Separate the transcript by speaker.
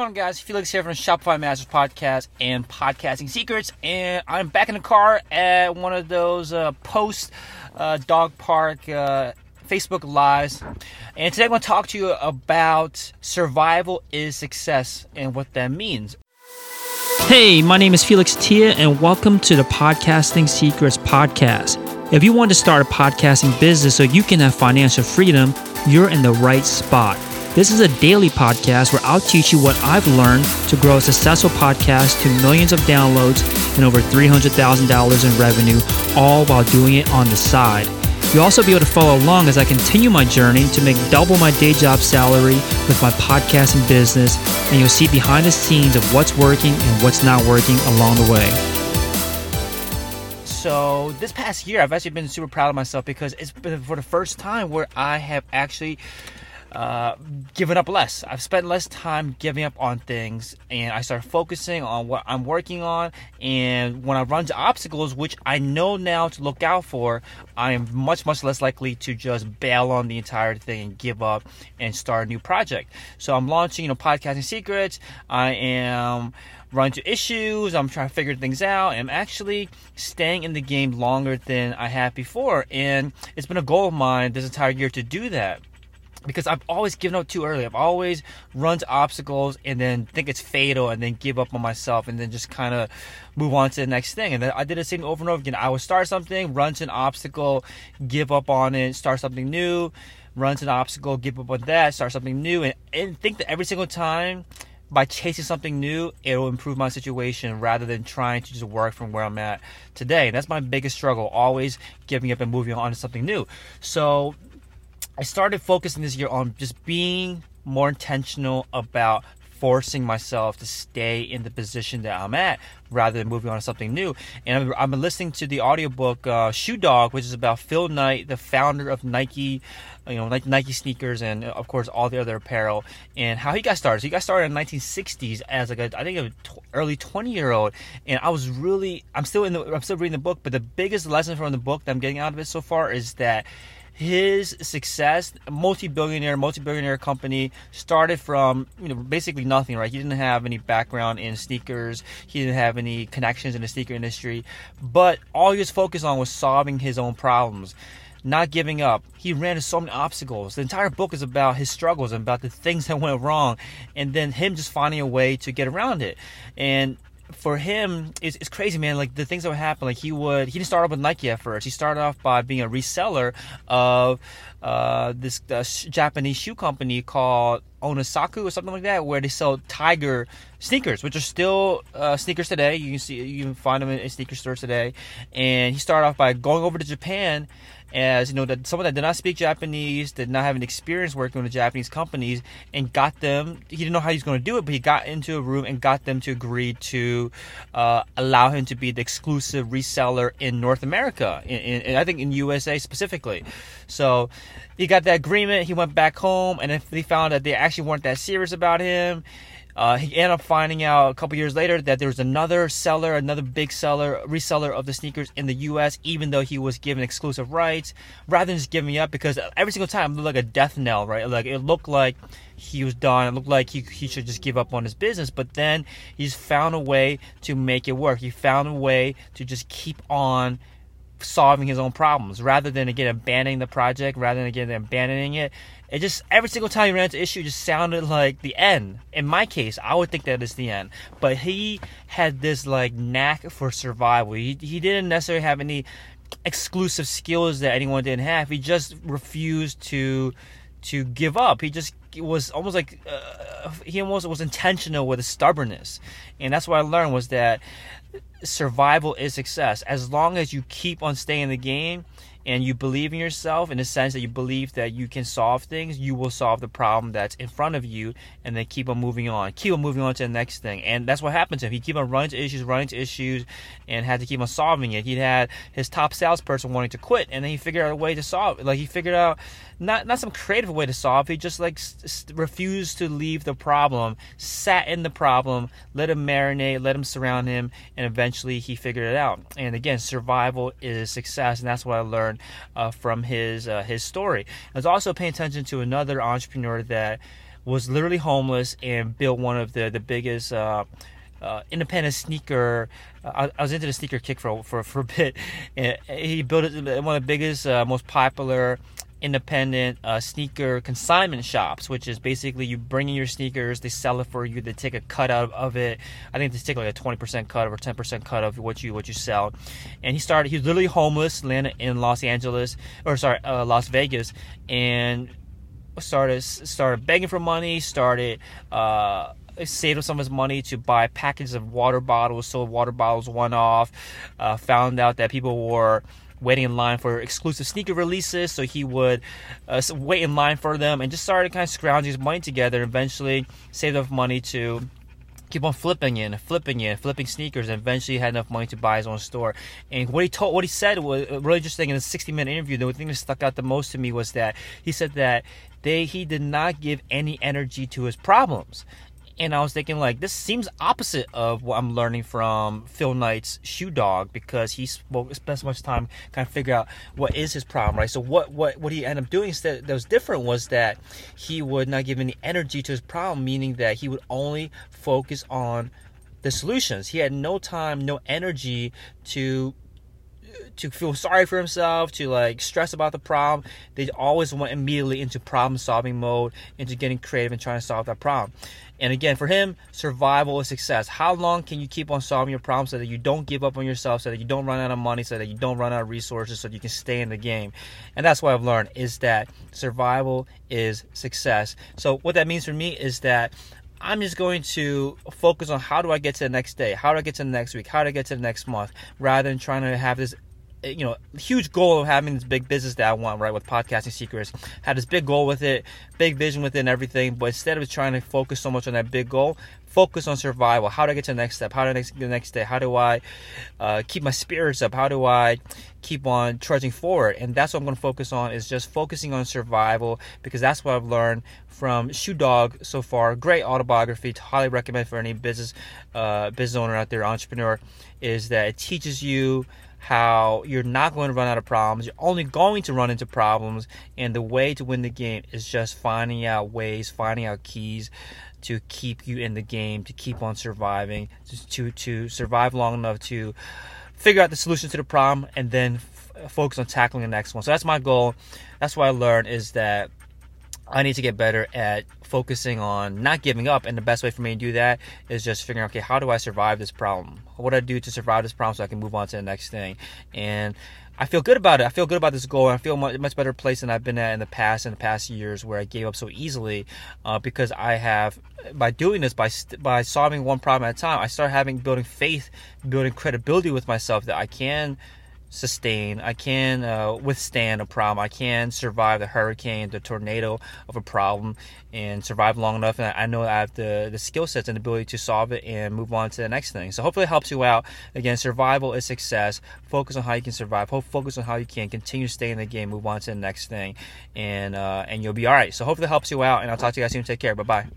Speaker 1: on, guys? Felix here from Shopify Masters Podcast and Podcasting Secrets, and I'm back in the car at one of those uh, post uh, dog park uh, Facebook lives, and today I'm going to talk to you about survival is success and what that means. Hey, my name is Felix Thea, and welcome to the Podcasting Secrets Podcast. If you want to start a podcasting business so you can have financial freedom, you're in the right spot. This is a daily podcast where I'll teach you what I've learned to grow a successful podcast to millions of downloads and over $300,000 in revenue, all while doing it on the side. You'll also be able to follow along as I continue my journey to make double my day job salary with my podcasting business, and you'll see behind the scenes of what's working and what's not working along the way. So, this past year, I've actually been super proud of myself because it's been for the first time where I have actually uh, given up less. I've spent less time giving up on things, and I start focusing on what I'm working on. And when I run to obstacles, which I know now to look out for, I am much much less likely to just bail on the entire thing and give up and start a new project. So I'm launching, you know, podcasting secrets. I am run to issues. I'm trying to figure things out. I'm actually staying in the game longer than I have before. And it's been a goal of mine this entire year to do that because I've always given up too early. I've always run to obstacles and then think it's fatal and then give up on myself and then just kind of move on to the next thing. And then I did the same over and over again. I would start something, run to an obstacle, give up on it, start something new, run to an obstacle, give up on that, start something new, and, and think that every single time by chasing something new, it'll improve my situation rather than trying to just work from where I'm at today. And that's my biggest struggle, always giving up and moving on to something new. So I started focusing this year on just being more intentional about forcing myself to stay in the position that I'm at rather than moving on to something new. And I've been listening to the audiobook uh, Shoe Dog, which is about Phil Knight, the founder of Nike, you know, Nike sneakers and of course all the other apparel, and how he got started. So he got started in the 1960s as like a, I think a t- early 20 year old, and I was really, I'm still in the, I'm still reading the book, but the biggest lesson from the book that I'm getting out of it so far is that his success, multi-billionaire, multi-billionaire company, started from you know basically nothing. Right? He didn't have any background in sneakers. He didn't have any connections in the sneaker industry. But all he was focused on was solving his own problems not giving up. He ran into so many obstacles. The entire book is about his struggles and about the things that went wrong, and then him just finding a way to get around it. And for him, it's, it's crazy, man. Like the things that would happen, like he would, he didn't start off with Nike at first. He started off by being a reseller of uh, this uh, Japanese shoe company called Onosaku or something like that, where they sell Tiger sneakers, which are still uh, sneakers today. You can see, you can find them in, in sneaker stores today. And he started off by going over to Japan as you know that someone that did not speak Japanese, did not have an experience working with Japanese companies, and got them. He didn't know how he was going to do it, but he got into a room and got them to agree to uh, allow him to be the exclusive reseller in North America, in, I think in USA specifically. So he got that agreement. He went back home, and if he found that they actually weren't that serious about him. Uh, he ended up finding out a couple years later that there was another seller, another big seller, reseller of the sneakers in the U.S. Even though he was given exclusive rights, rather than just giving up, because every single time it looked like a death knell, right? Like it looked like he was done. It looked like he he should just give up on his business. But then he's found a way to make it work. He found a way to just keep on solving his own problems rather than again abandoning the project, rather than again abandoning it. It just every single time he ran into issue, just sounded like the end. In my case, I would think that is the end. But he had this like knack for survival. He he didn't necessarily have any exclusive skills that anyone didn't have. He just refused to to give up. He just was almost like uh, he almost was intentional with his stubbornness, and that's what I learned was that survival is success. As long as you keep on staying in the game and you believe in yourself in the sense that you believe that you can solve things, you will solve the problem that's in front of you and then keep on moving on. Keep on moving on to the next thing. And that's what happened to him. He kept on running to issues, running to issues, and had to keep on solving it. He had his top salesperson wanting to quit, and then he figured out a way to solve it. Like he figured out not not some creative way to solve. He just like refused to leave the problem, sat in the problem, let him marinate, let him surround him, and eventually he figured it out. And again, survival is success, and that's what I learned uh, from his uh, his story. I was also paying attention to another entrepreneur that was literally homeless and built one of the the biggest. Uh, uh, independent sneaker. Uh, I, I, was into the sneaker kick for for, for a bit. And he built it, one of the biggest, uh, most popular independent uh, sneaker consignment shops, which is basically you bring in your sneakers, they sell it for you, they take a cut out of it. I think they take like a twenty percent cut or ten percent cut of what you what you sell. And he started. He was literally homeless, landed in Los Angeles or sorry, uh, Las Vegas, and started started begging for money. Started. Uh, saved some of his money to buy packages of water bottles, sold water bottles one off. Uh, found out that people were waiting in line for exclusive sneaker releases, so he would uh, wait in line for them and just started kind of scrounging his money together. Eventually, saved enough money to keep on flipping it and flipping it, flipping sneakers, and eventually had enough money to buy his own store. And what he told, what he said was really interesting in a 60 minute interview. The thing that stuck out the most to me was that he said that they he did not give any energy to his problems and I was thinking like this seems opposite of what I'm learning from Phil Knight's Shoe Dog because he spoke spent so much time kind of figure out what is his problem, right? So what what what he ended up doing instead that was different was that he would not give any energy to his problem, meaning that he would only focus on the solutions. He had no time, no energy to to feel sorry for himself, to like stress about the problem. They always went immediately into problem solving mode, into getting creative and trying to solve that problem. And again, for him, survival is success. How long can you keep on solving your problems so that you don't give up on yourself, so that you don't run out of money, so that you don't run out of resources, so that you can stay in the game? And that's what I've learned is that survival is success. So what that means for me is that I'm just going to focus on how do I get to the next day, how do I get to the next week, how do I get to the next month, rather than trying to have this you know, huge goal of having this big business that I want, right, with podcasting secrets. Had this big goal with it, big vision within everything, but instead of trying to focus so much on that big goal, focus on survival. How do I get to the next step? How do I get the next day? How do I uh, keep my spirits up? How do I keep on trudging forward? And that's what I'm going to focus on is just focusing on survival because that's what I've learned from Shoe Dog so far. Great autobiography. Highly recommend for any business uh, business owner out there, entrepreneur, is that it teaches you how you're not going to run out of problems. You're only going to run into problems. And the way to win the game is just finding out ways, finding out keys to keep you in the game, to keep on surviving, to, to survive long enough to figure out the solution to the problem and then f- focus on tackling the next one. So that's my goal. That's what I learned is that I need to get better at focusing on not giving up. And the best way for me to do that is just figuring out, okay, how do I survive this problem? What do I do to survive this problem so I can move on to the next thing? And I feel good about it. I feel good about this goal. I feel much, much better place than I've been at in the past, in the past years where I gave up so easily uh, because I have, by doing this, by, by solving one problem at a time, I start having, building faith, building credibility with myself that I can sustain. I can uh, withstand a problem. I can survive the hurricane, the tornado of a problem, and survive long enough. And I know I have the, the skill sets and ability to solve it and move on to the next thing. So hopefully it helps you out. Again, survival is success. Focus on how you can survive. Focus on how you can continue to stay in the game, move on to the next thing, and uh, and you'll be all right. So hopefully it helps you out. And I'll talk to you guys soon. Take care. Bye bye.